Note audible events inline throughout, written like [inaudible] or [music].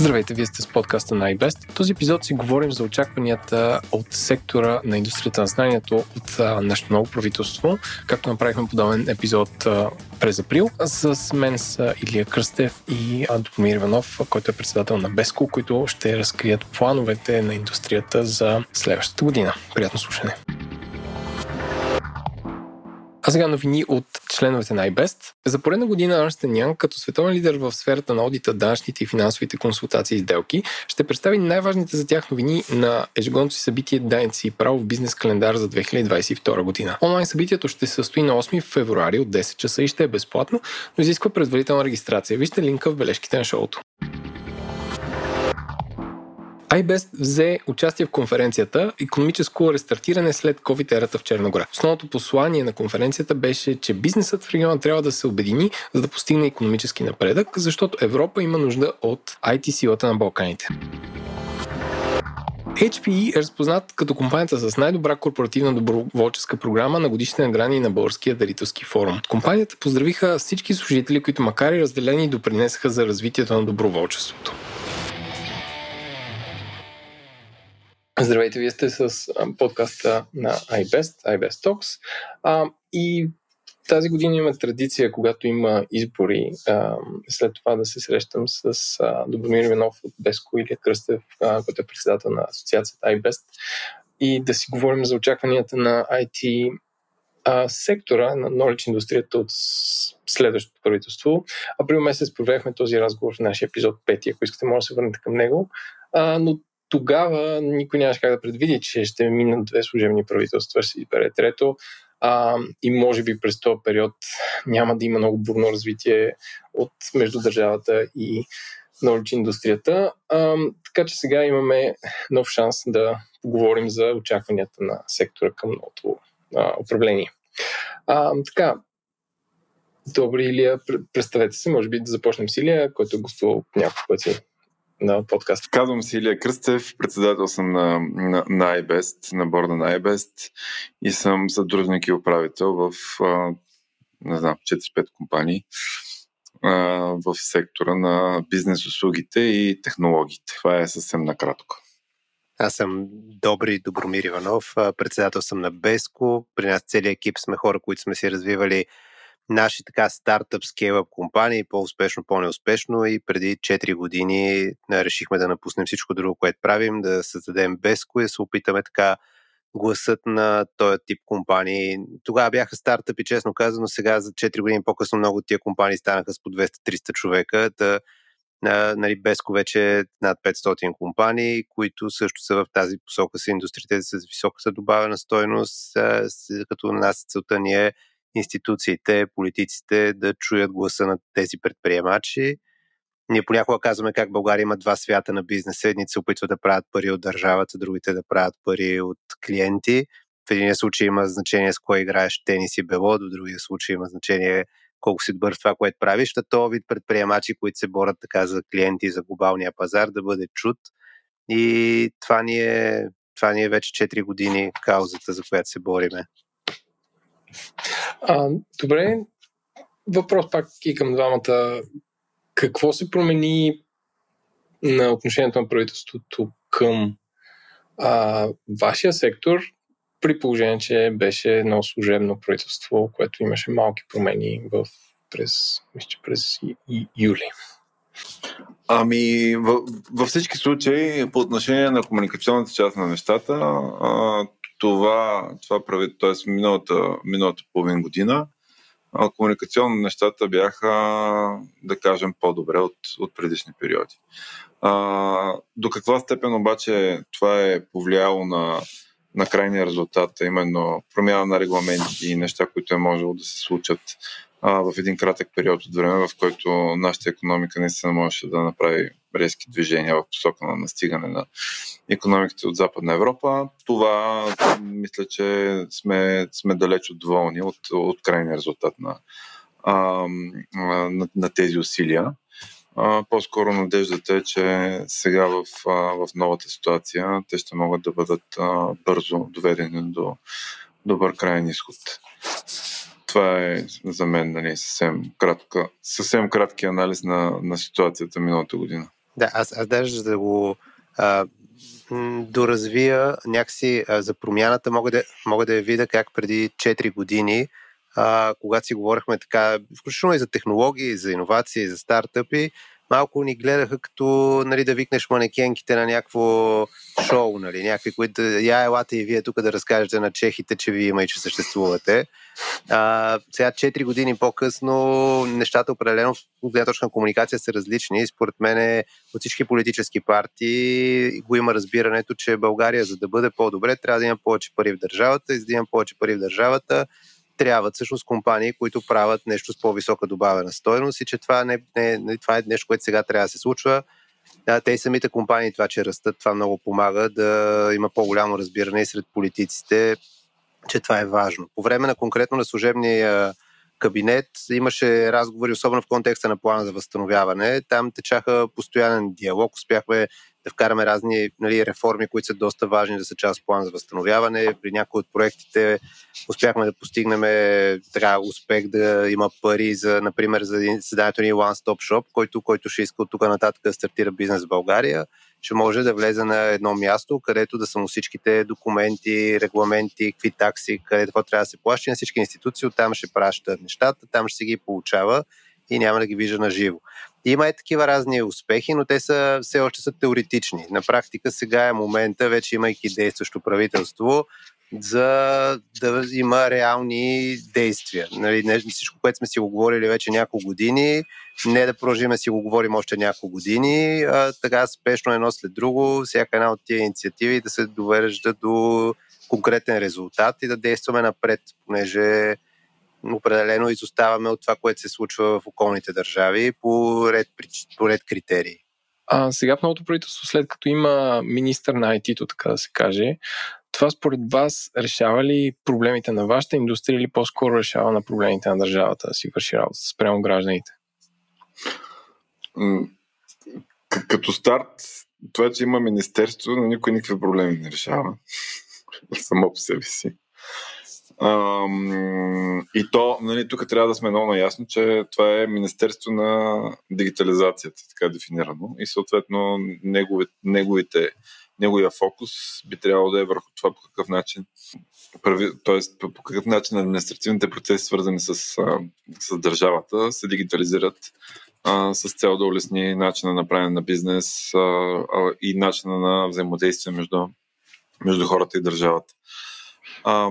Здравейте, вие сте с подкаста на iBest. Този епизод си говорим за очакванията от сектора на индустрията на знанието от нашето ново правителство, както направихме подобен епизод през април. С мен са Илия Кръстев и Допомир Иванов, който е председател на Беско, които ще разкрият плановете на индустрията за следващата година. Приятно слушане! А сега новини от членовете на iBest. За поредна година Ernst Young, като световен лидер в сферата на аудита, данъчните и финансовите консултации и сделки, ще представи най-важните за тях новини на ежегодното си събитие Даници и право в бизнес календар за 2022 година. Онлайн събитието ще се състои на 8 февруари от 10 часа и ще е безплатно, но изисква предварителна регистрация. Вижте линка в бележките на шоуто iBest взе участие в конференцията Економическо рестартиране след COVID-ерата в Черногора. Основното послание на конференцията беше, че бизнесът в региона трябва да се обедини, за да постигне економически напредък, защото Европа има нужда от IT силата на Балканите. HPE е разпознат като компанията с най-добра корпоративна доброволческа програма на годишните награни на Българския дарителски форум. Компанията поздравиха всички служители, които макар и разделени допринесаха за развитието на доброволчеството. Здравейте, вие сте с подкаста на iBest, iBest Talks. А, и тази година има традиция, когато има избори, а, след това да се срещам с а, Добромир Иванов от Беско или Кръстев, а, който е председател на асоциацията iBest, и да си говорим за очакванията на IT а, сектора на knowledge индустрията от следващото правителство. Април месец проведахме този разговор в нашия епизод 5, ако искате може да се върнете към него. А, но тогава никой нямаше как да предвиди, че ще минат две служебни правителства, ще си избере трето. А, и може би през този период няма да има много бурно развитие от между държавата и knowledge индустрията. А, така че сега имаме нов шанс да поговорим за очакванията на сектора към новото а, управление. А, така, Добре, Илия, представете се, може би да започнем с Илия, който е гостувал няколко пъти на подкаста. Казвам се Илия Кръстев, председател съм на, на, на iBest, на борда на iBest и съм съдружник и управител в а, не знам, 4-5 компании а, в сектора на бизнес услугите и технологиите. Това е съвсем накратко. Аз съм Добри Добромир Иванов, председател съм на Беско. При нас целият екип сме хора, които сме си развивали наши така стартъп скейлъп компании, по-успешно, по-неуспешно и преди 4 години решихме да напуснем всичко друго, което правим, да създадем Беско и да се опитаме така гласът на този тип компании. Тогава бяха стартъпи, честно казано, сега за 4 години по-късно много тия компании станаха с по 200-300 човека. Да, нали, Беско вече е над 500 компании, които също са в тази посока с индустриите с високата добавена стойност, като на нас целта ни е институциите, политиците да чуят гласа на тези предприемачи. Ние понякога казваме как България има два свята на бизнеса. Едните се опитват да правят пари от държавата, другите да правят пари от клиенти. В един случай има значение с кой играеш тенис и бело, в другия случай има значение колко си добър в това, което правиш. Та то вид предприемачи, които се борят така за клиенти за глобалния пазар, да бъде чут. И това ни е, това ни е вече 4 години каузата, за която се бориме. А, добре, въпрос пак и към двамата. Какво се промени на отношението на правителството към а, вашия сектор, при положение, че беше едно служебно правителство, което имаше малки промени в, през, мисля, през и, юли? Ами, във всички случаи, по отношение на комуникационната част на нещата, а, това, това прави, т.е. миналата, миналата половин година, а, комуникационно нещата бяха, да кажем, по-добре от, от предишни периоди. А, до каква степен обаче това е повлияло на, на крайния резултат, именно промяна на регламенти и неща, които е можело да се случат а, в един кратък период от време, в който нашата економика наистина можеше да направи резки движения в посока на настигане на економиките от Западна Европа. Това мисля, че сме, сме далеч от доволни от, от крайния резултат на, а, на, на тези усилия. А, по-скоро надеждата е, че сега в, а, в новата ситуация те ще могат да бъдат а, бързо доведени до добър крайен изход. Това е за мен нали, съвсем, кратка, съвсем кратки анализ на, на ситуацията миналата година. Да, аз, аз даже за да го а, доразвия някакси а, за промяната, мога да, мога да я видя как преди 4 години, а, когато си говорихме така, включително и за технологии, за иновации, за стартъпи, малко ни гледаха като нали, да викнеш манекенките на някакво шоу, нали, някакви, които я елате и вие тук да разкажете на чехите, че вие има и че съществувате. А, сега, 4 години по-късно, нещата определено от гледна точка на комуникация са различни. Според мен от всички политически партии го има разбирането, че България, за да бъде по-добре, трябва да има повече пари в държавата и за да има повече пари в държавата, трябват всъщност компании, които правят нещо с по-висока добавена стоеност и че това, не, не, това е нещо, което сега трябва да се случва. Да, те и самите компании, това, че растат, това много помага да има по-голямо разбиране и сред политиците, че това е важно. По време на конкретно на служебния кабинет имаше разговори, особено в контекста на плана за възстановяване. Там течаха постоянен диалог, успяхме да вкараме разни нали, реформи, които са доста важни да са част план за възстановяване. При някои от проектите успяхме да постигнем така, успех да има пари за, например, за създанието ни One Stop Shop, който, който ще иска от тук нататък да стартира бизнес в България ще може да влезе на едно място, където да са му всичките документи, регламенти, какви такси, къде какво трябва да се плаща на всички институции, оттам ще праща нещата, там ще си ги получава и няма да ги вижда на живо. Има и такива разни успехи, но те са, все още са теоретични. На практика сега е момента, вече имайки действащо правителство, за да има реални действия. Нали, не, всичко, което сме си го говорили вече няколко години, не да продължим си го говорим още няколко години, а така спешно едно след друго, всяка една от тия инициативи да се довежда до конкретен резултат и да действаме напред, понеже определено изоставаме от това, което се случва в околните държави по ред, по ред критерии. А сега в новото правителство, след като има министър на IT, така да се каже, това според вас решава ли проблемите на вашата индустрия или по-скоро решава на проблемите на държавата да си върши работа спрямо гражданите? Като старт, това, че има министерство, на никой никакви проблеми не решава. [laughs] Само по себе си. Ам, и то, нали, тук трябва да сме много наясно, че това е Министерство на дигитализацията, така дефинирано. И съответно неговите, неговите неговия фокус би трябвало да е върху това по какъв начин т.е. по какъв начин административните процеси, свързани с, с държавата, се дигитализират а, с цел да улесни начина на правене на бизнес а, а, и начина на взаимодействие между, между хората и държавата. А,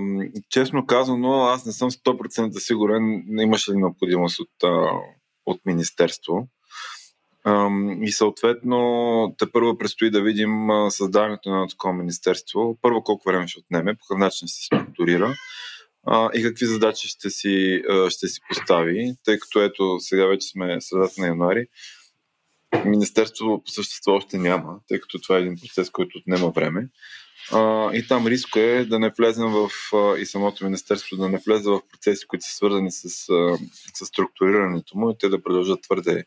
честно казано, аз не съм 100% сигурен, имаше ли необходимост от, от Министерство. И съответно, те първо предстои да видим създаването на такова министерство. Първо колко време ще отнеме, по какъв начин се структурира и какви задачи ще си, ще си постави, тъй като ето сега вече сме средата на януари. Министерство по същество още няма, тъй като това е един процес, който отнема време. и там риск е да не влезем в и самото министерство да не влезе в процеси, които са свързани с, с структурирането му и те да продължат твърде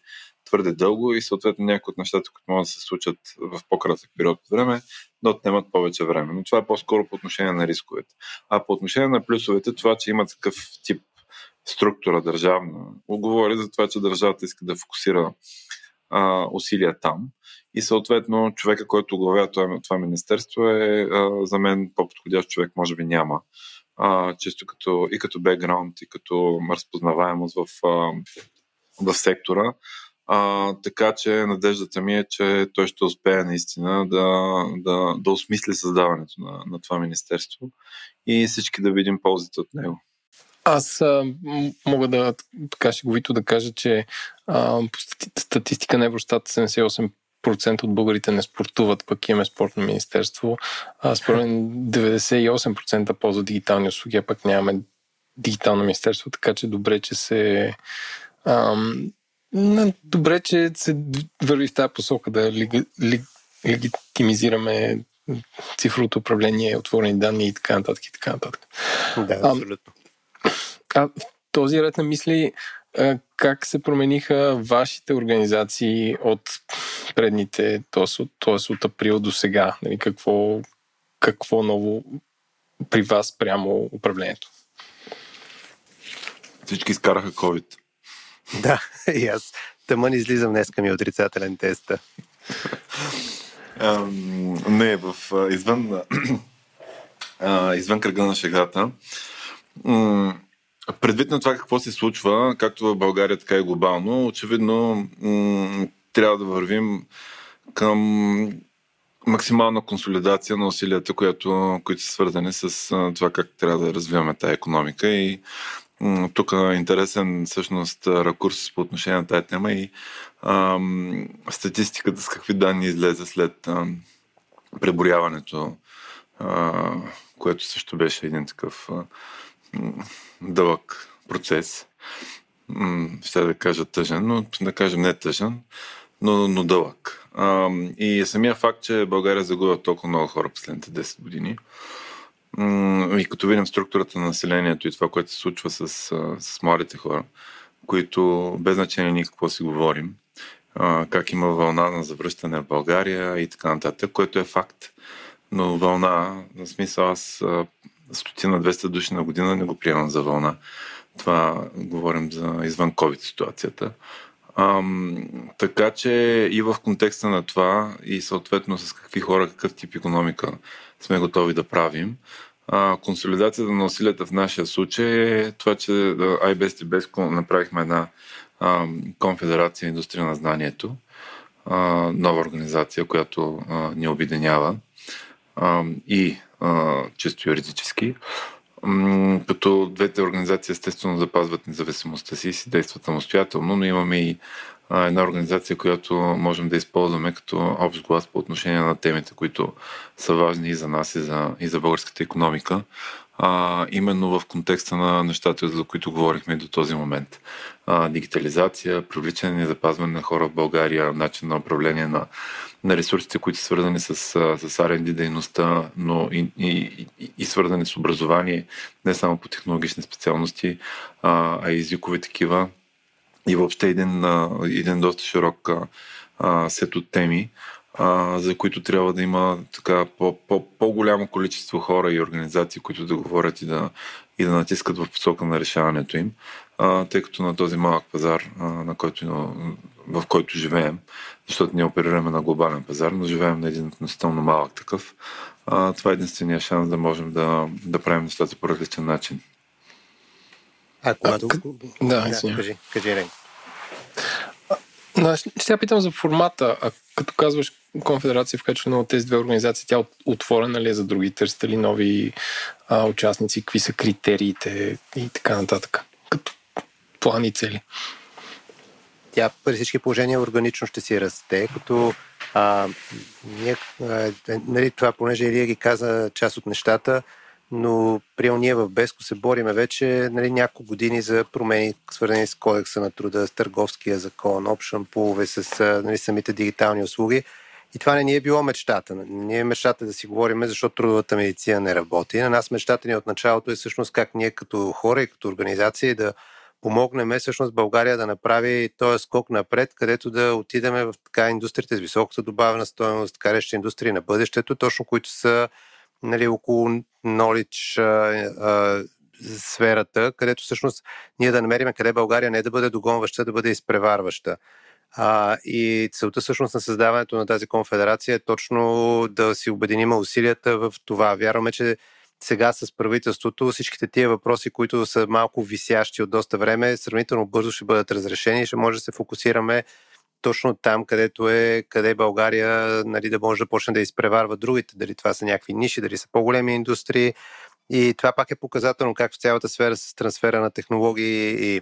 твърде дълго и съответно някои от нещата, които могат да се случат в по-кратък период от време, да отнемат повече време. Но това е по-скоро по отношение на рисковете. А по отношение на плюсовете, това, че има такъв тип структура държавна, оговори за това, че държавата иска да фокусира а, усилия там. И съответно човека, който оглавява това, това министерство е а, за мен по-подходящ човек, може би няма. А, чисто като, и като бекграунд, и като разпознаваемост в, а, в сектора. А, така че надеждата ми е, че той ще успее наистина да, да, да осмисли създаването на, на това министерство и всички да видим ползите от него. Аз а, мога да така шеговито да кажа, че а, по статистика на Евростат 78% от българите не спортуват, пък имаме спортно министерство. А, според мен 98% ползват дигитални услуги, а пък нямаме дигитално министерство, така че добре, че се ам, Добре, че се върви в тази посока да леги, легитимизираме цифровото управление, отворени данни и така нататък. И така нататък. Да, абсолютно. А, в този ред на мисли, как се промениха вашите организации от предните, т.е. от, от април до сега? Нали, какво, какво ново при вас прямо управлението? Всички изкараха COVID. [laughs] Да, и аз тъмън излизам днес ми отрицателен тест. не, в, извън, [clears throat] извън кръга на шегата. Предвид на това какво се случва, както в България, така и глобално, очевидно трябва да вървим към максимална консолидация на усилията, които, които са свързани с това как трябва да развиваме тази економика. И тук е интересен всъщност ракурс по отношение на тази тема и ам, статистиката с какви данни излезе след ам, преборяването, а, което също беше един такъв а, дълъг процес. Ще да кажа тъжен, но да кажем не тъжен, но, но дълъг. И самия факт, че България загубя толкова много хора последните 10 години, и като видим структурата на населението и това, което се случва с, с младите хора, които без значение ни какво си говорим, как има вълна на завръщане в България и така нататък, което е факт. Но вълна, на смисъл аз стотина 200 души на година не го приемам за вълна. Това говорим за извън COVID ситуацията. Ам, така че и в контекста на това и съответно с какви хора, какъв тип економика сме готови да правим, а, консолидацията на усилията в нашия случай е това, че iBest и BESCO направихме една а, конфедерация индустрия на знанието, а, нова организация, която а, ни обединява а, и а, чисто юридически. Като двете организации естествено запазват независимостта си и си действат самостоятелно, но имаме и една организация, която можем да използваме като общ глас по отношение на темите, които са важни и за нас, и за, и за българската економика. А, именно в контекста на нещата, за които говорихме до този момент. А, дигитализация, привличане и запазване на хора в България, начин на управление на, на ресурсите, които са свързани с, с R&D дейността, но и, и, и, свързани с образование, не само по технологични специалности, а, а и езикови такива. И въобще един, един доста широк а, сет от теми, а, за които трябва да има така по, по, по-голямо количество хора и организации, които да говорят и да, и да натискат в посока на решаването им, а, тъй като на този малък пазар, а, на който, в който живеем, защото ние оперираме на глобален пазар, но живеем на един относително малък такъв, а, това е единствения шанс да можем да, да правим нещата по различен начин. А, когато... А, да, да кажи, кажи. Но ще я питам за формата. А като казваш конфедерация в качеството на тези две организации, тя отворена ли е за други? Търсите ли нови а, участници? Какви са критериите и така нататък? Плани и цели. Тя при всички положения органично ще си расте, като а, ние, а, нали, това, понеже Илия ги каза част от нещата, но приел ние в Беско се бориме вече нали, няколко години за промени, свързани с кодекса на труда, с търговския закон, опшен пулове, с нали, самите дигитални услуги. И това не ни е било мечтата. Ние е мечтата да си говорим, защото трудовата медицина не работи. На нас мечтата ни от началото е всъщност как ние като хора и като организации да помогнем всъщност България да направи този скок напред, където да отидеме в така индустрията с високата добавена стоеност, така рече индустрии на бъдещето, точно които са нали, около knowledge а, а, сферата, където всъщност ние да намерим къде България не да бъде догонваща, да бъде изпреварваща. А, и целта всъщност на създаването на тази конфедерация е точно да си обединим усилията в това. Вярваме, че сега с правителството всичките тия въпроси, които са малко висящи от доста време, сравнително бързо ще бъдат разрешени и ще може да се фокусираме точно там, където е, къде България нали, да може да почне да изпреварва другите, дали това са някакви ниши, дали са по-големи индустрии. И това пак е показателно как в цялата сфера с трансфера на технологии и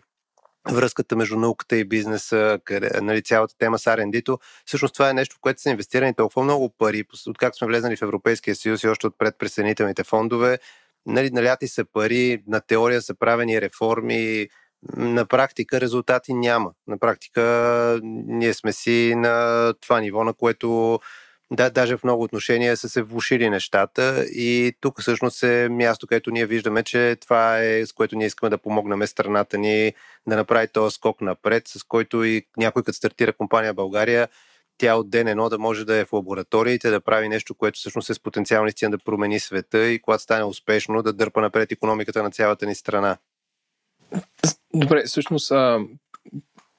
връзката между науката и бизнеса, къде, нали, цялата тема с R&D-то. Всъщност това е нещо, в което са инвестирани толкова много пари, откакто сме влезнали в Европейския съюз и още от предпресенителните фондове. Нали, наляти са пари, на теория са правени реформи, на практика резултати няма. На практика ние сме си на това ниво, на което да, даже в много отношения са се влушили нещата и тук всъщност е място, където ние виждаме, че това е с което ние искаме да помогнем страната ни да направи този скок напред, с който и някой като стартира компания България, тя от ден едно да може да е в лабораториите, да прави нещо, което всъщност е с потенциал наистина да промени света и когато стане успешно да дърпа напред економиката на цялата ни страна. Добре, всъщност а,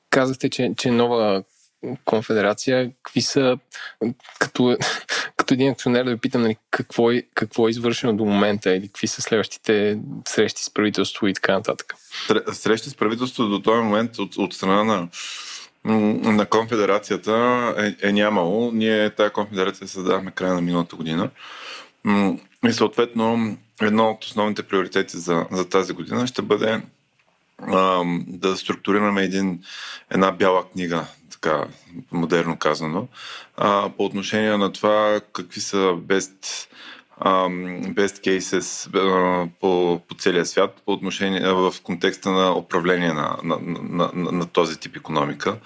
казахте, че, че нова конфедерация, какви са, като, като един акционер да ви питам нали, какво, е, какво е извършено до момента или какви са следващите срещи с правителство и така нататък? Срещи с правителство до този момент от, от страна на на конфедерацията е, е нямало. Ние тази конфедерация създавахме края на миналата година. И съответно, едно от основните приоритети за, за тази година ще бъде а, да структурираме един, една бяла книга, така модерно казано, а, по отношение на това какви са best, best cases а, по, по целия свят по отношение в контекста на управление на, на, на, на, на този тип економика,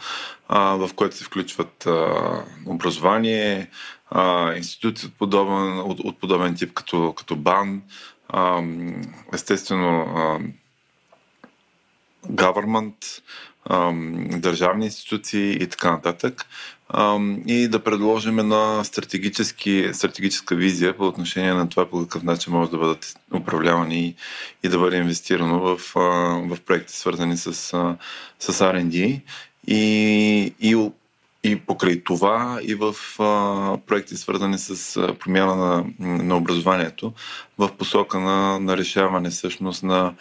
а, в което се включват а, образование, а, институции от подобен, от, от подобен тип, като, като БАН, а, естествено а, government, държавни институции и така нататък. И да предложим една стратегическа визия по отношение на това по какъв начин може да бъдат управлявани и, да бъде инвестирано в, в проекти, свързани с, а, с R&D и, и и покрай това и в проекти свързани с промяна на, на образованието в посока на, на решаване всъщност на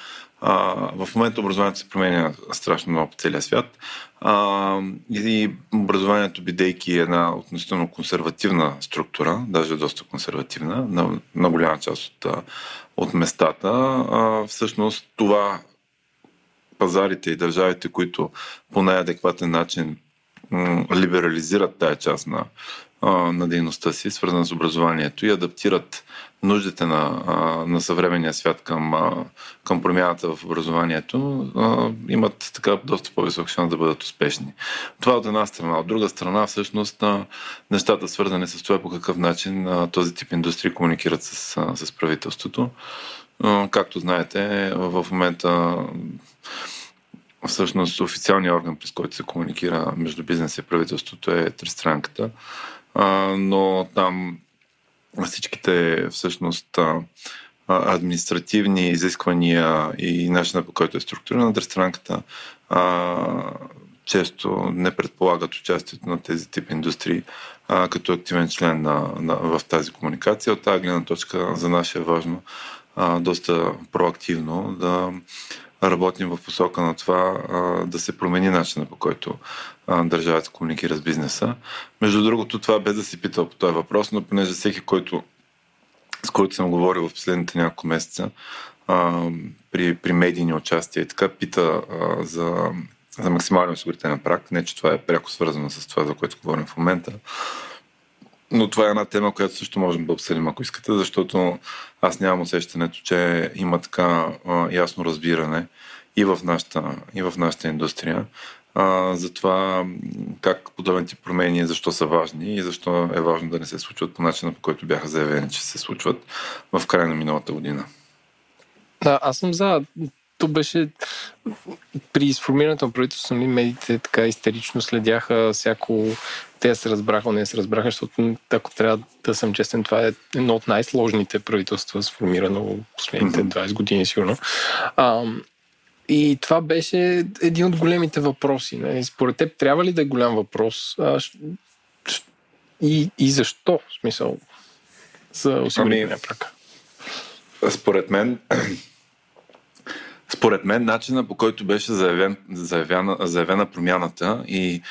в момента образованието се променя страшно много по целия свят. А, и образованието, бидейки една относително консервативна структура, даже доста консервативна на, на голяма част от, от местата, а, всъщност това пазарите и държавите, които по най-адекватен начин либерализират тая част на, на дейността си, свързана с образованието и адаптират нуждите на, на съвременния свят към, към промяната в образованието, имат така доста по-висок шанс да бъдат успешни. Това от една страна. От друга страна, всъщност, нещата свързани с това по какъв начин този тип индустрии комуникират с, с правителството. Както знаете, в момента всъщност официалният орган, през който се комуникира между бизнес и правителството е тристранката, а, но там всичките всъщност административни изисквания и начина по който е структурирана тристранката а, често не предполагат участието на тези тип индустрии а, като активен член на, на, в тази комуникация. От тази гледна точка за нас е важно а, доста проактивно да работим в посока на това а, да се промени начина по който а, държавата комуникира с бизнеса. Между другото, това без да си питал по този въпрос, но понеже всеки, който, с който съм говорил в последните няколко месеца, а, при, при медийни участия и така пита а, за, за максимален осигурителен прак. Не, че това е пряко свързано с това, за което говорим в момента. Но това е една тема, която също можем да обсъдим, ако искате, защото аз нямам усещането, че има така а, ясно разбиране и в нашата, и в нашата индустрия а, за това как подобен тип промени, защо са важни и защо е важно да не се случват по начина, по който бяха заявени, че се случват в края на миналата година. Да, аз съм за то беше при сформирането на правителството, нали, медиите така истерично следяха всяко те се разбраха, не се разбраха, защото ако трябва да съм честен, това е едно от най-сложните правителства, сформирано последните 20 години, сигурно. А, и това беше един от големите въпроси. Не? Нали. Според теб трябва ли да е голям въпрос? А, и, и защо? В смисъл за осигурение ами, прак. Според мен според мен, начина по който беше заявен, заявена, заявена промяната и,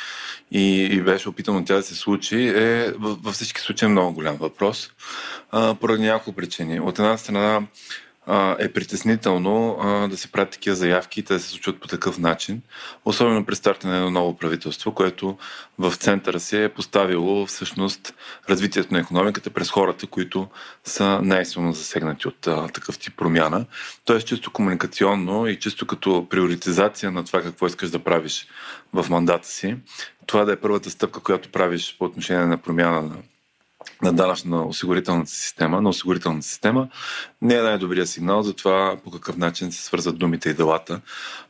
и, и беше опитано тя да се случи, е във всички случаи много голям въпрос, а, поради няколко причини. От една страна, е притеснително да се правят такива заявки и да се случват по такъв начин. Особено при старта на едно ново правителство, което в центъра се е поставило всъщност развитието на економиката през хората, които са най-силно засегнати от а, такъв тип промяна. Тоест чисто комуникационно и чисто като приоритизация на това какво искаш да правиш в мандата си. Това да е първата стъпка, която правиш по отношение на промяна на на данъчна осигурителната система, на осигурителната система, не е най-добрият сигнал за това по какъв начин се свързват думите и делата.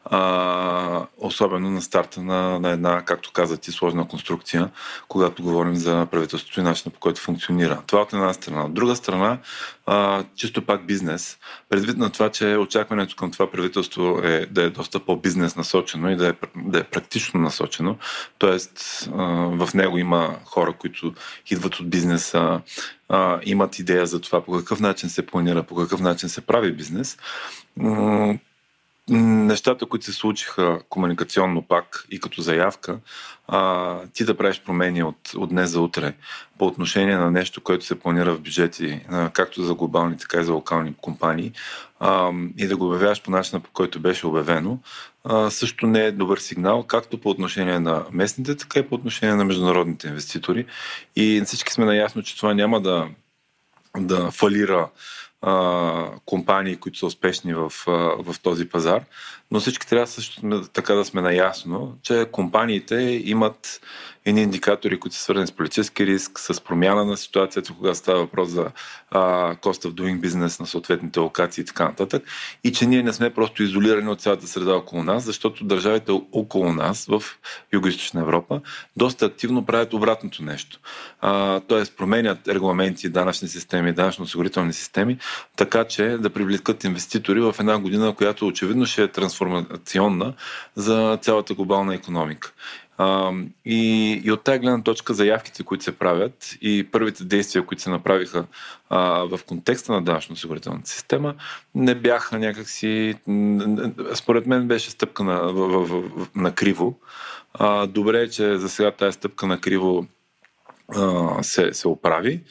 А, особено на старта на, на една, както каза ти, сложна конструкция, когато говорим за правителството и начина по който функционира. Това от една страна. От друга страна, а, чисто пак бизнес. Предвид на това, че очакването към това правителство е да е доста по-бизнес насочено и да е, да е практично насочено. А, в него има хора, които идват от бизнеса, а, имат идея за това по какъв начин се планира, по какъв начин се прави бизнес нещата, които се случиха комуникационно пак и като заявка, а, ти да правиш промени от, от днес за утре по отношение на нещо, което се планира в бюджети, а, както за глобални, така и за локални компании, а, и да го обявяваш по начина, по който беше обявено, а, също не е добър сигнал, както по отношение на местните, така и по отношение на международните инвеститори. И всички сме наясно, че това няма да, да фалира компании, които са успешни в, в този пазар, но всички трябва също така да сме наясно, че компаниите имат едни индикатори, които са свързани с политически риск, с промяна на ситуацията, когато става въпрос за а, cost of doing business на съответните локации и така нататък. И че ние не сме просто изолирани от цялата среда около нас, защото държавите около нас в Юго-Источна Европа доста активно правят обратното нещо. Тоест променят регламенти, данъчни системи, данъчно-осигурителни системи, така че да привлекат инвеститори в една година, която очевидно ще е трансформационна за цялата глобална економика. А, и, и от тази гледна точка заявките, които се правят и първите действия, които се направиха а, в контекста на данъчно-осигурителната система, не бяха някакси... Според мен беше стъпка на, в, в, в, на криво. А, добре е, че за сега тази стъпка на криво се, се оправи.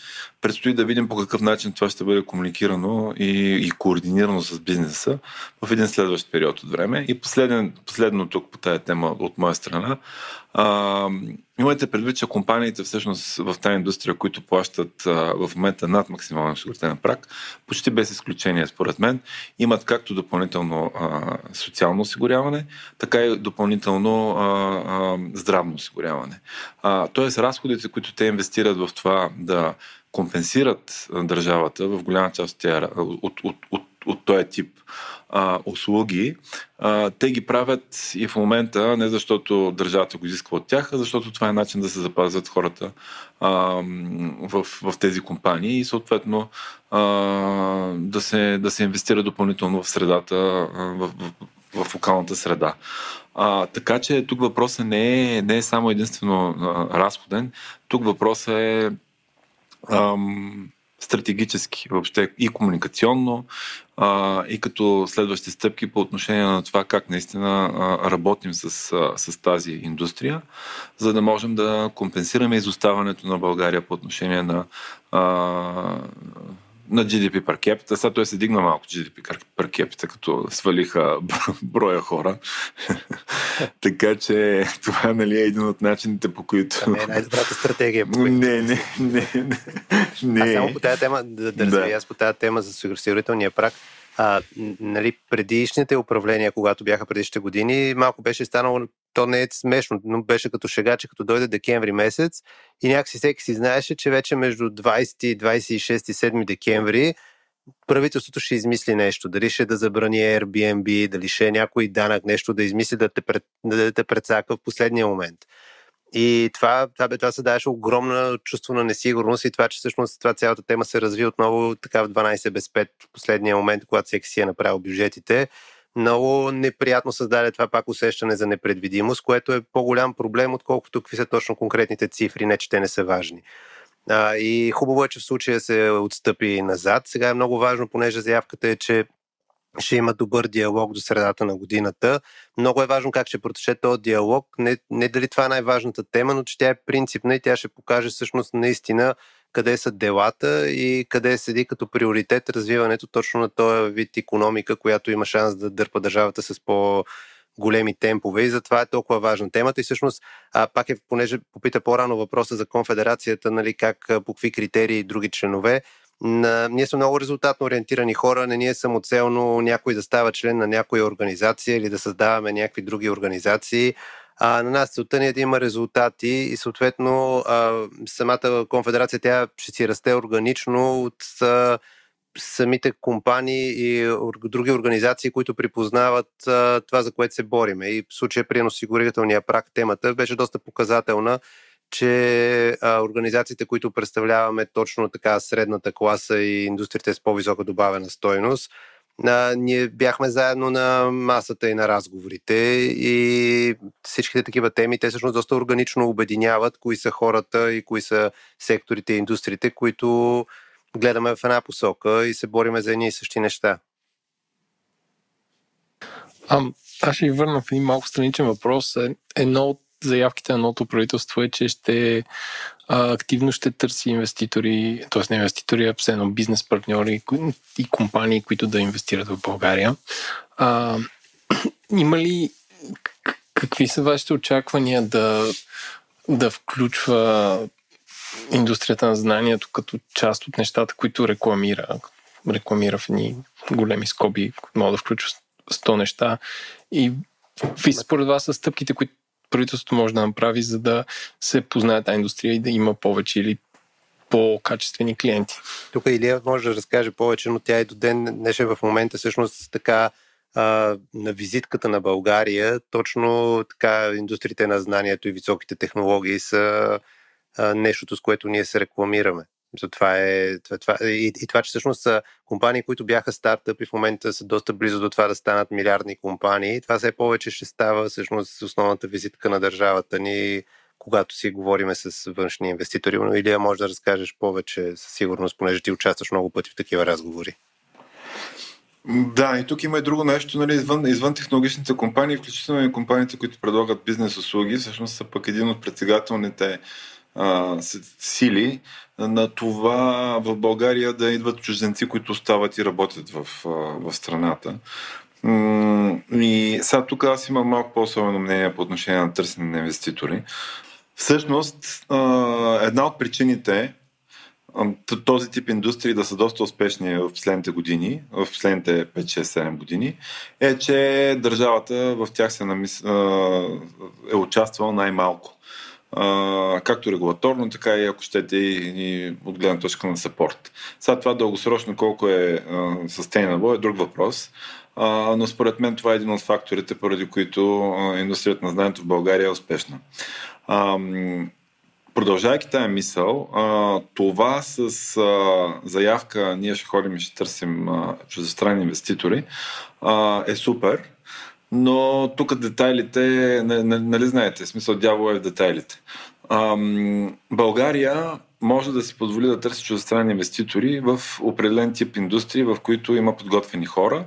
Предстои да видим по какъв начин това ще бъде комуникирано и, и координирано с бизнеса в един следващ период от време. И последен, последно тук по тази тема от моя страна. А, имайте предвид, че компаниите всъщност в тази индустрия, които плащат а, в момента над максималния осигурителен прак, почти без изключение според мен, имат както допълнително а, социално осигуряване, така и допълнително а, а, здравно осигуряване. А, тоест разходите, които те инвестират в това да компенсират държавата в голяма част от, от, от, от, от този тип а, услуги, а, те ги правят и в момента не защото държавата го изисква от тях, а защото това е начин да се запазят хората а, в, в тези компании и съответно а, да, се, да се инвестира допълнително в средата, в, в, в локалната среда. А, така че тук въпросът не е, не е само единствено а, разходен, тук въпросът е ам, стратегически въобще и комуникационно, а, и като следващи стъпки по отношение на това как наистина а, работим с, а, с тази индустрия, за да можем да компенсираме изоставането на България по отношение на а, на GDP per capita. Сега той се дигна малко GDP per capita, като свалиха броя хора. [laughs] така че това нали, е един от начините, по които... Това не е най-добрата стратегия. По [laughs] не, не, не, не. А само по тази тема, да, да развия, да. аз по тази тема за сигурителния прак, а, нали, предишните управления, когато бяха предишните години, малко беше станало, то не е смешно, но беше като шега, че като дойде декември месец и някакси всеки си знаеше, че вече между 20 и 26 7 декември правителството ще измисли нещо. Дали ще да забрани Airbnb, дали ще е някой данък, нещо да измисли да те, пред, да те предсака в последния момент. И това, това, това се даваше огромно чувство на несигурност и това, че всъщност това цялата тема се разви отново така в 12 без 5 в последния момент, когато всеки си е направил бюджетите. Много неприятно създаде това пак усещане за непредвидимост, което е по-голям проблем, отколкото какви са точно конкретните цифри, не че те не са важни. А, и хубаво е, че в случая се отстъпи назад. Сега е много важно, понеже заявката е, че ще има добър диалог до средата на годината. Много е важно как ще протече този диалог. Не, не дали това е най-важната тема, но че тя е принципна и тя ще покаже всъщност наистина къде са делата и къде седи като приоритет развиването точно на този вид економика, която има шанс да дърпа държавата с по големи темпове и затова е толкова важна темата. И всъщност, а, пак е, понеже попита по-рано въпроса за конфедерацията, нали, как, по какви критерии и други членове, на, ние сме много резултатно ориентирани хора, не ние е самоцелно някой да става член на някоя организация или да създаваме някакви други организации. А на нас целта ни е да има резултати и съответно а, самата конфедерация тя ще си расте органично от а, самите компании и други организации, които припознават а, това, за което се бориме. И в случая при осигурителния прак темата беше доста показателна, че а, организациите, които представляваме точно така средната класа и индустриите с по-висока добавена стойност, а, ние бяхме заедно на масата и на разговорите и всичките такива теми, те всъщност доста органично обединяват кои са хората и кои са секторите и индустриите, които гледаме в една посока и се бориме за едни и същи неща. А, аз ще ви върна в един малко страничен въпрос. Е, едно от заявките на новото правителство е, че ще а, активно ще търси инвеститори, т.е. не инвеститори, а все едно бизнес партньори и компании, които да инвестират в България. А, [clears throat] има ли какви са вашите очаквания да, да включва индустрията на знанието като част от нещата, които рекламира. Рекламира в едни големи скоби, мога да включва 100 неща. И според вас са стъпките, които правителството може да направи, за да се познае тази индустрия и да има повече или по-качествени клиенти. Тук Илия може да разкаже повече, но тя и до ден днешен в момента всъщност така а, на визитката на България, точно така индустриите на знанието и високите технологии са а, нещото, с което ние се рекламираме. Това е, това, това, и, и това, че всъщност са компании, които бяха стартъпи, в момента са доста близо до това да станат милиардни компании. Това все повече ще става всъщност основната визитка на държавата ни, когато си говориме с външни инвеститори. Но Илия, може да разкажеш повече със сигурност, понеже ти участваш много пъти в такива разговори. Да, и тук има и друго нещо, нали, извън, извън технологичните компании, включително и компаниите, които предлагат бизнес услуги, всъщност са пък един от предсегателните сили на това в България да идват чужденци, които остават и работят в, в страната. И сега тук аз имам малко по-особено мнение по отношение на търсене на инвеститори. Всъщност, една от причините е този тип индустрии да са доста успешни в последните години, в последните 5-6-7 години, е, че държавата в тях се намис... е участвала най-малко а, както регулаторно, така и ако щете и, и от гледна точка на сапорт. Сега това дългосрочно колко е sustainable е друг въпрос, а, но според мен това е един от факторите, поради които а, индустрията на знанието в България е успешна. А, Продължавайки тази мисъл, а, това с а, заявка ние ще ходим и ще търсим чуждестранни инвеститори а, е супер, но тук детайлите, нали знаете, смисъл дявол е в детайлите. Ам, България може да си позволи да търси чуждестранни инвеститори в определен тип индустрии, в които има подготвени хора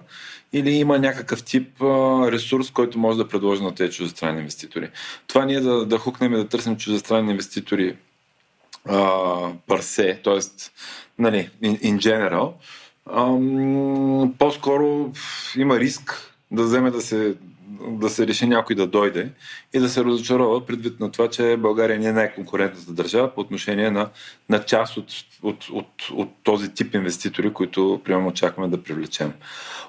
или има някакъв тип а, ресурс, който може да предложи на тези чуждестранни инвеститори. Това ние да, да хукнем и да търсим чуждестранни инвеститори парсе, т.е. Нали, in, in general, ам, по-скоро има риск да вземе да се, да се реши някой да дойде и да се разочарова предвид на това, че България не е най-конкурентната държава по отношение на, на част от, от, от, от този тип инвеститори, които примерно очакваме да привлечем.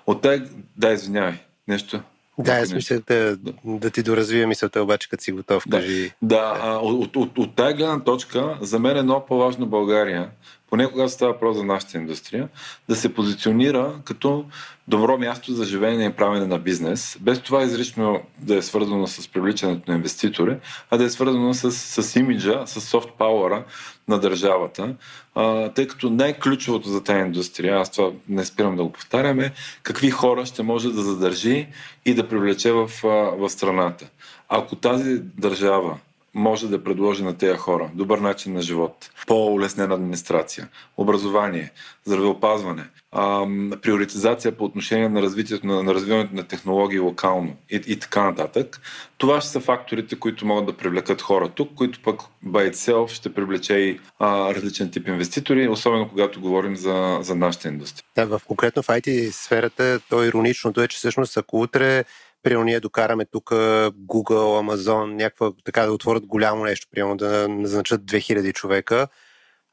От тая, да, извинявай, нещо. Да, аз мисля да, да ти доразвия мисълта, обаче като си готов, кажи. Да, да от, от, от, от тая гледна точка, за мен е много по-важно България поне когато става въпрос за нашата индустрия, да се позиционира като добро място за живеене и правене на бизнес, без това изрично да е свързано с привличането на инвеститори, а да е свързано с, с имиджа, с софт пауъра на държавата, а, тъй като най-ключовото за тази индустрия, аз това не спирам да го повтаряме, какви хора ще може да задържи и да привлече в, в страната. Ако тази държава може да предложи на тези хора. Добър начин на живот, по-улеснена администрация, образование, здравеопазване, ам, приоритизация по отношение на развитието на, на развиването на технологии локално и, и така нататък. Това ще са факторите, които могат да привлекат хора тук, които пък by itself ще привлече и а, различен тип инвеститори, особено когато говорим за, за нашата индустрия. Да, в конкретно в IT сферата, то ироничното е, че всъщност ако утре Примерно ние докараме тук Google, Amazon, някаква така да отворят голямо нещо, примерно да назначат 2000 човека,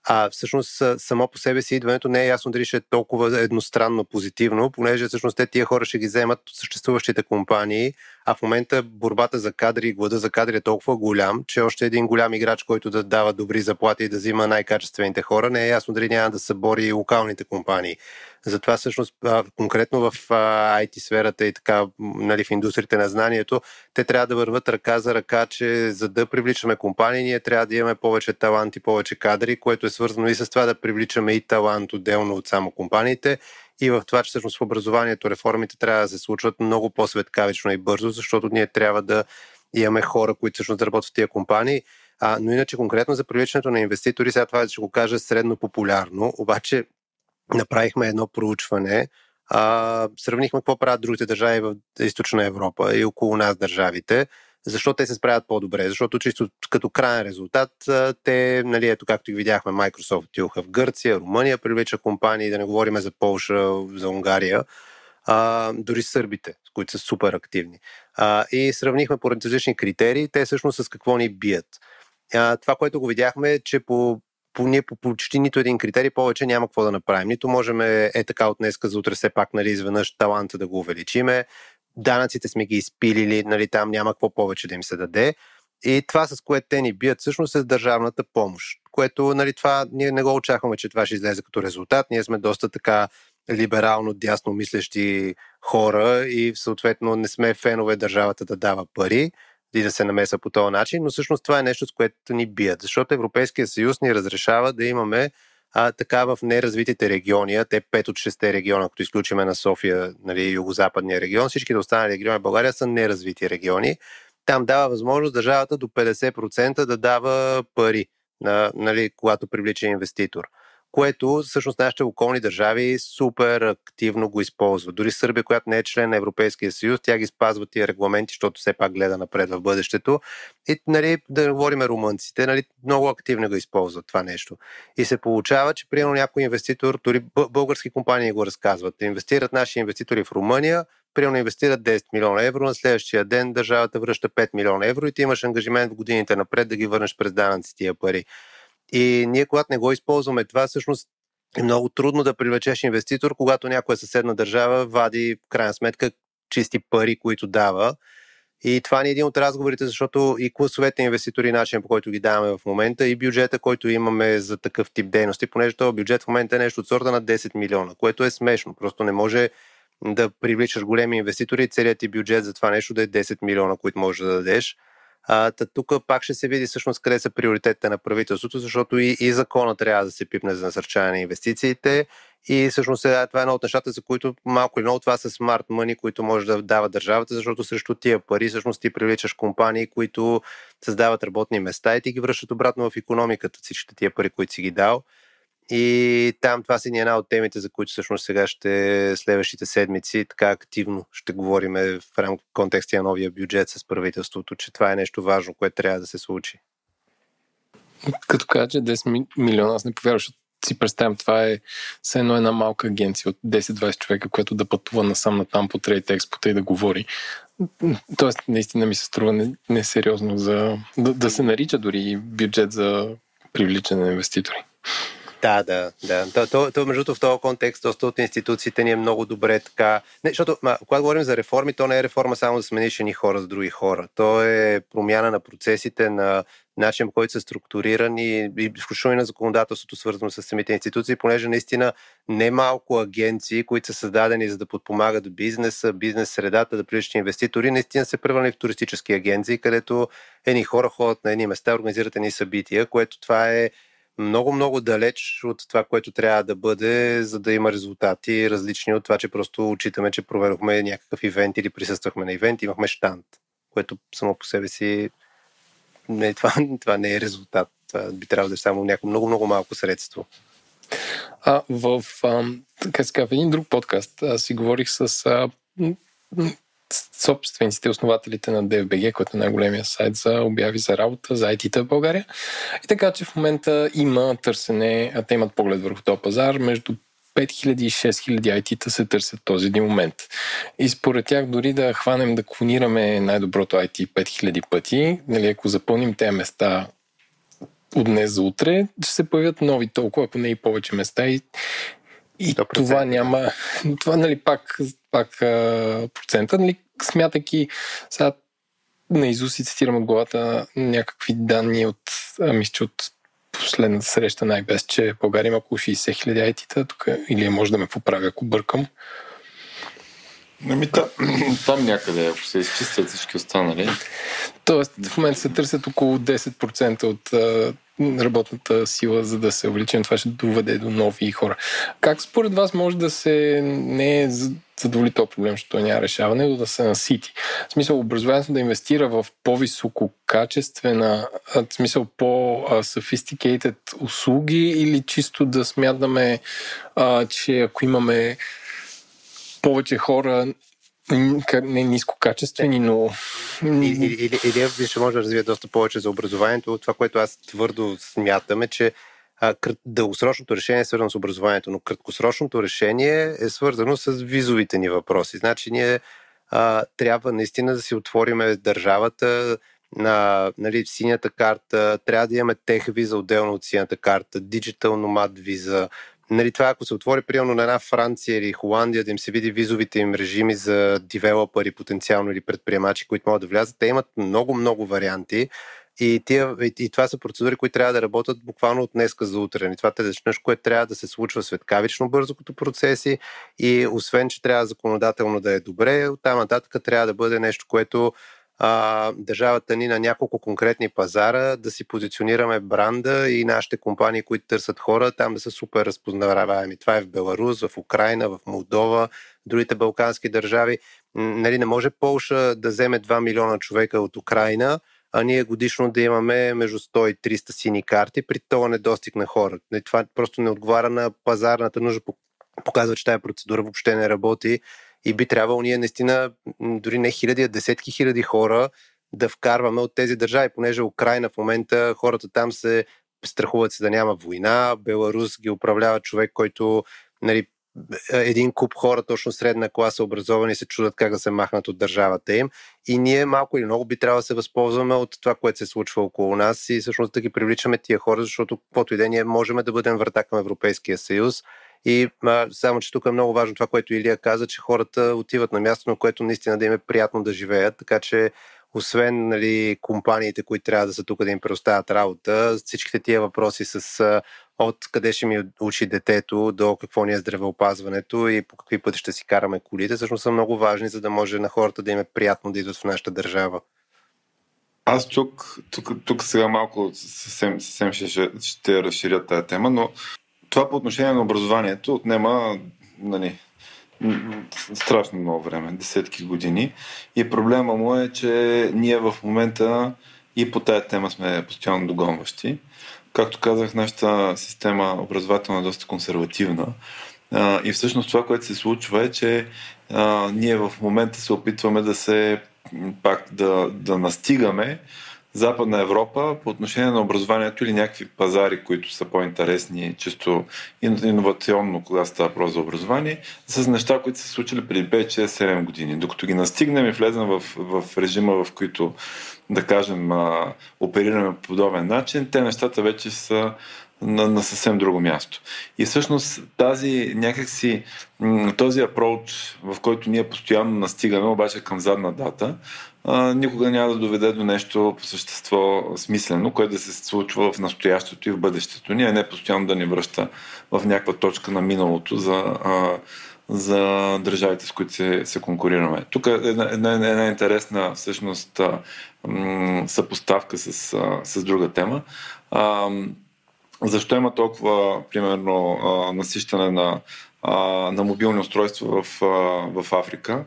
а всъщност само по себе си идването не е ясно дали ще е толкова едностранно позитивно, понеже всъщност те тия хора ще ги вземат от съществуващите компании, а в момента борбата за кадри и глада за кадри е толкова голям, че още един голям играч, който да дава добри заплати и да взима най-качествените хора, не е ясно дали няма да събори и локалните компании. Затова всъщност конкретно в IT сферата и така нали, в индустриите на знанието, те трябва да върват ръка за ръка, че за да привличаме компании, ние трябва да имаме повече талант и повече кадри, което е свързано и с това да привличаме и талант отделно от само компаниите и в това, че всъщност в образованието реформите трябва да се случват много по-светкавично и бързо, защото ние трябва да имаме хора, които всъщност работят в тия компании. А, но иначе конкретно за привличането на инвеститори, сега това ще го кажа средно популярно, обаче направихме едно проучване, а, сравнихме какво правят другите държави в Източна Европа и около нас държавите, защо те се справят по-добре. Защото чисто като крайен резултат, те, нали, ето както и видяхме, Microsoft отидоха в Гърция, Румъния привлича компании, да не говорим за Полша, за Унгария, а, дори сърбите, които са супер активни. А, и сравнихме по различни критерии, те всъщност с какво ни бият. А, това, което го видяхме, е, че по по, ние по почти нито един критерий повече няма какво да направим. Нито можем е, е така от днеска за утре все пак нали, изведнъж таланта да го увеличиме. Данъците сме ги изпилили, нали, там няма какво повече да им се даде. И това, с което те ни бият, всъщност е държавната помощ, което нали, това ние не го очакваме, че това ще излезе като резултат. Ние сме доста така либерално, дясно мислещи хора и съответно не сме фенове държавата да дава пари и да се намеса по този начин, но всъщност това е нещо, с което ни бият, защото Европейския съюз ни разрешава да имаме а, така в неразвитите региони, те 5 от 6 региона, като изключиме на София, нали, югозападния регион, всичките останали региони в България са неразвити региони. Там дава възможност държавата до 50% да дава пари, на, нали, когато привлича инвеститор което всъщност нашите околни държави супер активно го използват. Дори Сърбия, която не е член на Европейския съюз, тя ги спазва тия регламенти, защото все пак гледа напред в бъдещето. И нали, да говорим румънците, нали, много активно го използват това нещо. И се получава, че примерно някой инвеститор, дори български компании го разказват, инвестират наши инвеститори в Румъния, примерно инвестират 10 милиона евро, на следващия ден държавата връща 5 милиона евро и ти имаш ангажимент в годините напред да ги върнеш през данъци тия пари. И ние, когато не го използваме това, всъщност е много трудно да привлечеш инвеститор, когато някоя съседна държава вади, в крайна сметка, чисти пари, които дава. И това ни е един от разговорите, защото и класовете инвеститори, начин по който ги даваме в момента, и бюджета, който имаме за такъв тип дейности, понеже този бюджет в момента е нещо от сорта на 10 милиона, което е смешно. Просто не може да привличаш големи инвеститори и целият ти бюджет за това нещо да е 10 милиона, които можеш да дадеш. Тук пак ще се види всъщност къде са приоритетите на правителството, защото и, и закона трябва да се пипне за насърчаване на инвестициите. И всъщност това е едно от нещата, за които малко или много това са смарт мъни, които може да дава държавата, защото срещу тия пари всъщност ти привличаш компании, които създават работни места и ти ги връщат обратно в економиката, всичките тия пари, които си ги дал. И там това са ни една от темите, за които всъщност сега ще следващите седмици така активно ще говорим в рамк контексти на новия бюджет с правителството, че това е нещо важно, което трябва да се случи. Като кажа, че 10 милиона, аз не повярвам, защото си представям, това е все едно една малка агенция от 10-20 човека, която да пътува насам на там по Trade Expo и да говори. Тоест, наистина ми се струва несериозно за, да, да се нарича дори бюджет за привличане на инвеститори. Да, да, да. То, то, то между другото, в този контекст, доста от институциите ни е много добре така. Не, защото, ма, когато говорим за реформи, то не е реформа само да смениш едни хора с други хора. То е промяна на процесите, на начин, който са структурирани и включително и на законодателството, свързано с самите институции, понеже наистина немалко агенции, които са създадени за да подпомагат бизнеса, бизнес средата, да привличат инвеститори, наистина се превърнали в туристически агенции, където едни хора ходят на едни места, организират едни събития, което това е много-много далеч от това, което трябва да бъде, за да има резултати различни от това, че просто отчитаме, че проведохме някакъв ивент или присъствахме на ивент, имахме штант, което само по себе си не, това, [laughs] това не е резултат. Това би трябвало да е само някакво много-много малко средство. А, в, а, така в един друг подкаст аз си говорих с а, собствениците, основателите на DFBG, който е най-големия сайт за обяви за работа, за IT-та в България. И така, че в момента има търсене, те имат поглед върху този пазар, между 5000 и 6000 IT-та се търсят този един момент. И според тях дори да хванем да клонираме най-доброто IT 5000 пъти, нали, ако запълним тези места от днес за утре, ще се появят нови толкова, ако не и повече места и И 100%. това няма. Това, нали, пак, пак процента, нали, смятайки сега на Изус и цитирам от главата някакви данни от, мисля, от последната среща на IBS, че България има около 60 хиляди IT-та, тук, или може да ме поправя, ако бъркам. Ами, там, [clears throat] там някъде, ако се изчистят всички останали. Тоест, в момента се търсят около 10% от а, работната сила, за да се увеличим. Това ще доведе до нови хора. Как според вас може да се не е задоволи този проблем, защото няма решаване, но да се насити? В смисъл, образованието да инвестира в по-високо качествена, в смисъл по-sophisticated услуги или чисто да смятаме, а, че ако имаме повече хора, не ниско качествени, но... Или, или, или ще може да развие доста повече за образованието. Това, което аз твърдо смятам е, че дългосрочното решение е свързано с образованието, но краткосрочното решение е свързано с визовите ни въпроси. Значи ние а, трябва наистина да си отвориме държавата на нали, синята карта, трябва да имаме тех виза отделно от синята карта, диджитал номад виза, Нали, това ако се отвори приемно на една Франция или Холандия, да им се види визовите им режими за девелопери, потенциално или предприемачи, които могат да влязат, те имат много-много варианти. И, тия, и това са процедури, които трябва да работят буквално от днеска за утре. И това е нещо, което трябва да се случва светкавично бързо като процеси и освен, че трябва законодателно да е добре, оттам нататък трябва да бъде нещо, което а, държавата ни на няколко конкретни пазара, да си позиционираме бранда и нашите компании, които търсят хора, там да са супер разпознаваеми. Това е в Беларус, в Украина, в Молдова, другите балкански държави. Нали, не може Полша да вземе 2 милиона човека от Украина, а ние годишно да имаме между 100 и 300 сини карти при това недостиг на хора. Нали, това просто не отговаря на пазарната нужда. Показва, че тази процедура въобще не работи и би трябвало ние наистина, дори не хиляди, а десетки хиляди хора да вкарваме от тези държави, понеже Украина в момента хората там се страхуват се да няма война, Беларус ги управлява човек, който нали, един куп хора, точно средна класа, образовани, се чудат как да се махнат от държавата им. И ние малко или много би трябвало да се възползваме от това, което се случва около нас и всъщност да ги привличаме тия хора, защото каквото и да ние можем да бъдем врата към Европейския съюз и а, само, че тук е много важно това, което Илия каза, че хората отиват на място, на което наистина да им е приятно да живеят, така че освен нали, компаниите, които трябва да са тук да им предоставят работа, всичките тия въпроси с от къде ще ми учи детето до какво ни е здравеопазването и по какви пъти ще си караме колите, всъщност са много важни, за да може на хората да им е приятно да идват в нашата държава. Аз тук, тук, тук сега малко съвсем, съвсем ще, ще разширя тази тема, но това по отношение на образованието отнема нали, страшно много време, десетки години. И проблема му е, че ние в момента и по тая тема сме постоянно догонващи. Както казах, нашата система образователна е доста консервативна. И всъщност това, което се случва е, че ние в момента се опитваме да се пак да, да настигаме Западна Европа по отношение на образованието или някакви пазари, които са по-интересни, чисто иновационно, когато става въпрос за образование, с неща, които са случили преди 5, 6, 7 години. Докато ги настигнем и влезем в, в режима, в който, да кажем, оперираме по подобен начин, те нещата вече са на, на съвсем друго място. И всъщност тази някакси, този апроч, в който ние постоянно настигаме, обаче към задна дата, никога няма да доведе до нещо по същество смислено, което да се случва в настоящето и в бъдещето ни, а не постоянно да ни връща в някаква точка на миналото за, за държавите, с които се, се конкурираме. Тук е една, една, една интересна всъщност съпоставка с, с друга тема. А, защо има толкова, примерно, насищане на, на мобилни устройства в, в Африка?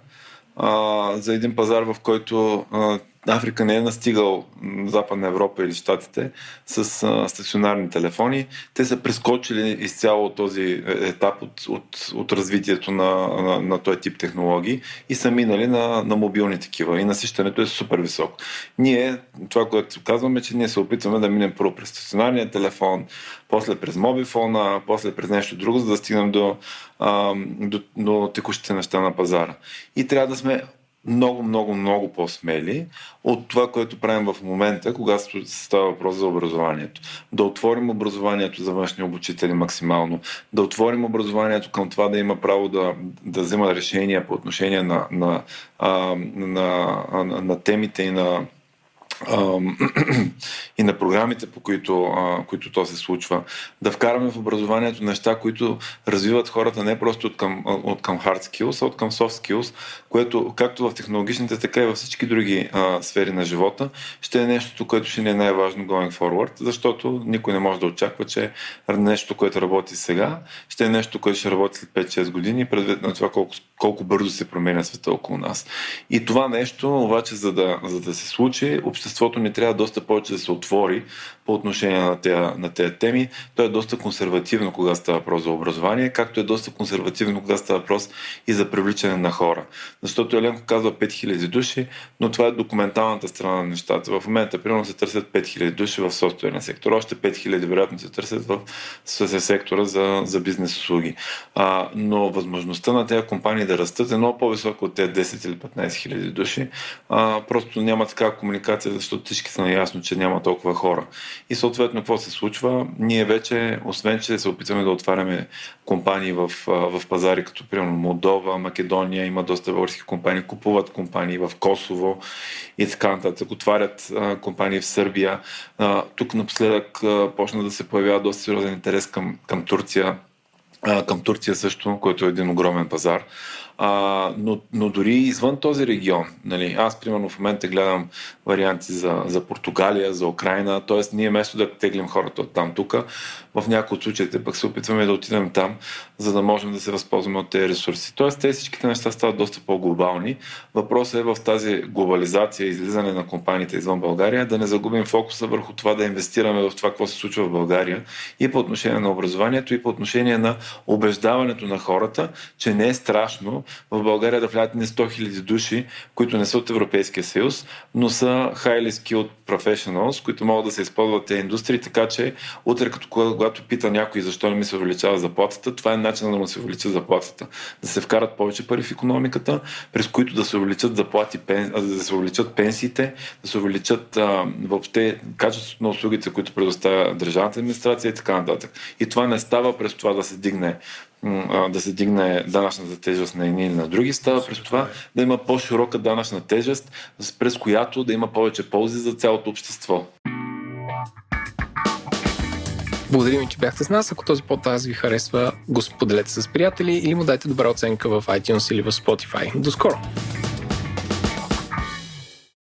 А, за един пазар, в който а, Африка не е настигал Западна Европа или Штатите с а, стационарни телефони. Те са прескочили изцяло този етап от, от, от развитието на, на, на този тип технологии и са минали на, на мобилни такива. И насищането е супер високо. Ние, това, което казваме, че ние се опитваме да минем първо през стационарния телефон, после през мобифона, после през нещо друго, за да стигнем до, а, до, до текущите неща на пазара. И трябва да сме много, много, много по-смели от това, което правим в момента, когато се става въпрос за образованието. Да отворим образованието за външни обучители максимално, да отворим образованието към това да има право да, да взема решения по отношение на, на, на, на, на, на темите и на [clears throat] и на програмите, по които, които то се случва. Да вкараме в образованието неща, които развиват хората не просто от към, от към hard skills, а от към soft skills, което както в технологичните, така и във всички други а, сфери на живота, ще е нещо, което ще ни е най-важно going forward, защото никой не може да очаква, че нещо, което работи сега, ще е нещо, което ще работи след 5-6 години, предвид на това колко, колко бързо се променя света около нас. И това нещо, обаче, за да, за да се случи, ни трябва доста повече да се отвори по отношение на тези, на тези теми. То е доста консервативно, кога става въпрос за образование, както е доста консервативно, кога става въпрос и за привличане на хора. Защото Еленко казва 5000 души, но това е документалната страна на нещата. В момента, примерно, се търсят 5000 души в софтуерния сектор. Още 5000 вероятно се търсят в сектора за, за бизнес услуги. Но възможността на тези компании да растат е много по-висока от тези 10 или 15 хиляди души. А, просто няма такава комуникация, защото всички са наясно, че няма толкова хора. И съответно, какво се случва? Ние вече, освен че се опитваме да отваряме компании в, в пазари, като примерно Молдова, Македония, има доста български компании, купуват компании в Косово и така нататък, отварят а, компании в Сърбия. А, тук напоследък а, почна да се появява доста сериозен интерес към, към Турция, към Турция също, който е един огромен пазар. А, но, но дори извън този регион, нали, аз примерно в момента гледам варианти за, за Португалия, за Украина, т.е. ние вместо да теглим хората от там тук, в някои от случаите пък се опитваме да отидем там, за да можем да се възползваме от тези ресурси. Тоест, тези всичките неща стават доста по-глобални. Въпросът е в тази глобализация, излизане на компаниите извън България, да не загубим фокуса върху това да инвестираме в това, какво се случва в България и по отношение на образованието, и по отношение на убеждаването на хората, че не е страшно в България да влязат не 100 000 души, които не са от Европейския съюз, но са highly skilled professionals, които могат да се използват тези индустрии, така че утре, като когато пита някой защо не ми се увеличава заплатата, това е начинът да му се увеличи заплатата. Да се вкарат повече пари в економиката, през които да се увеличат заплати, да се увеличат пенсиите, да се увеличат а, въобще качеството на услугите, които предоставя държавната администрация и така нататък. И това не става през това да се дигне да се дигне данъчната тежест на едни или на други, става през това да има по-широка данъчна тежест, през която да има повече ползи за цялото общество. Благодарим, че бяхте с нас. Ако този подкаст ви харесва, го споделете с приятели или му дайте добра оценка в iTunes или в Spotify. До скоро!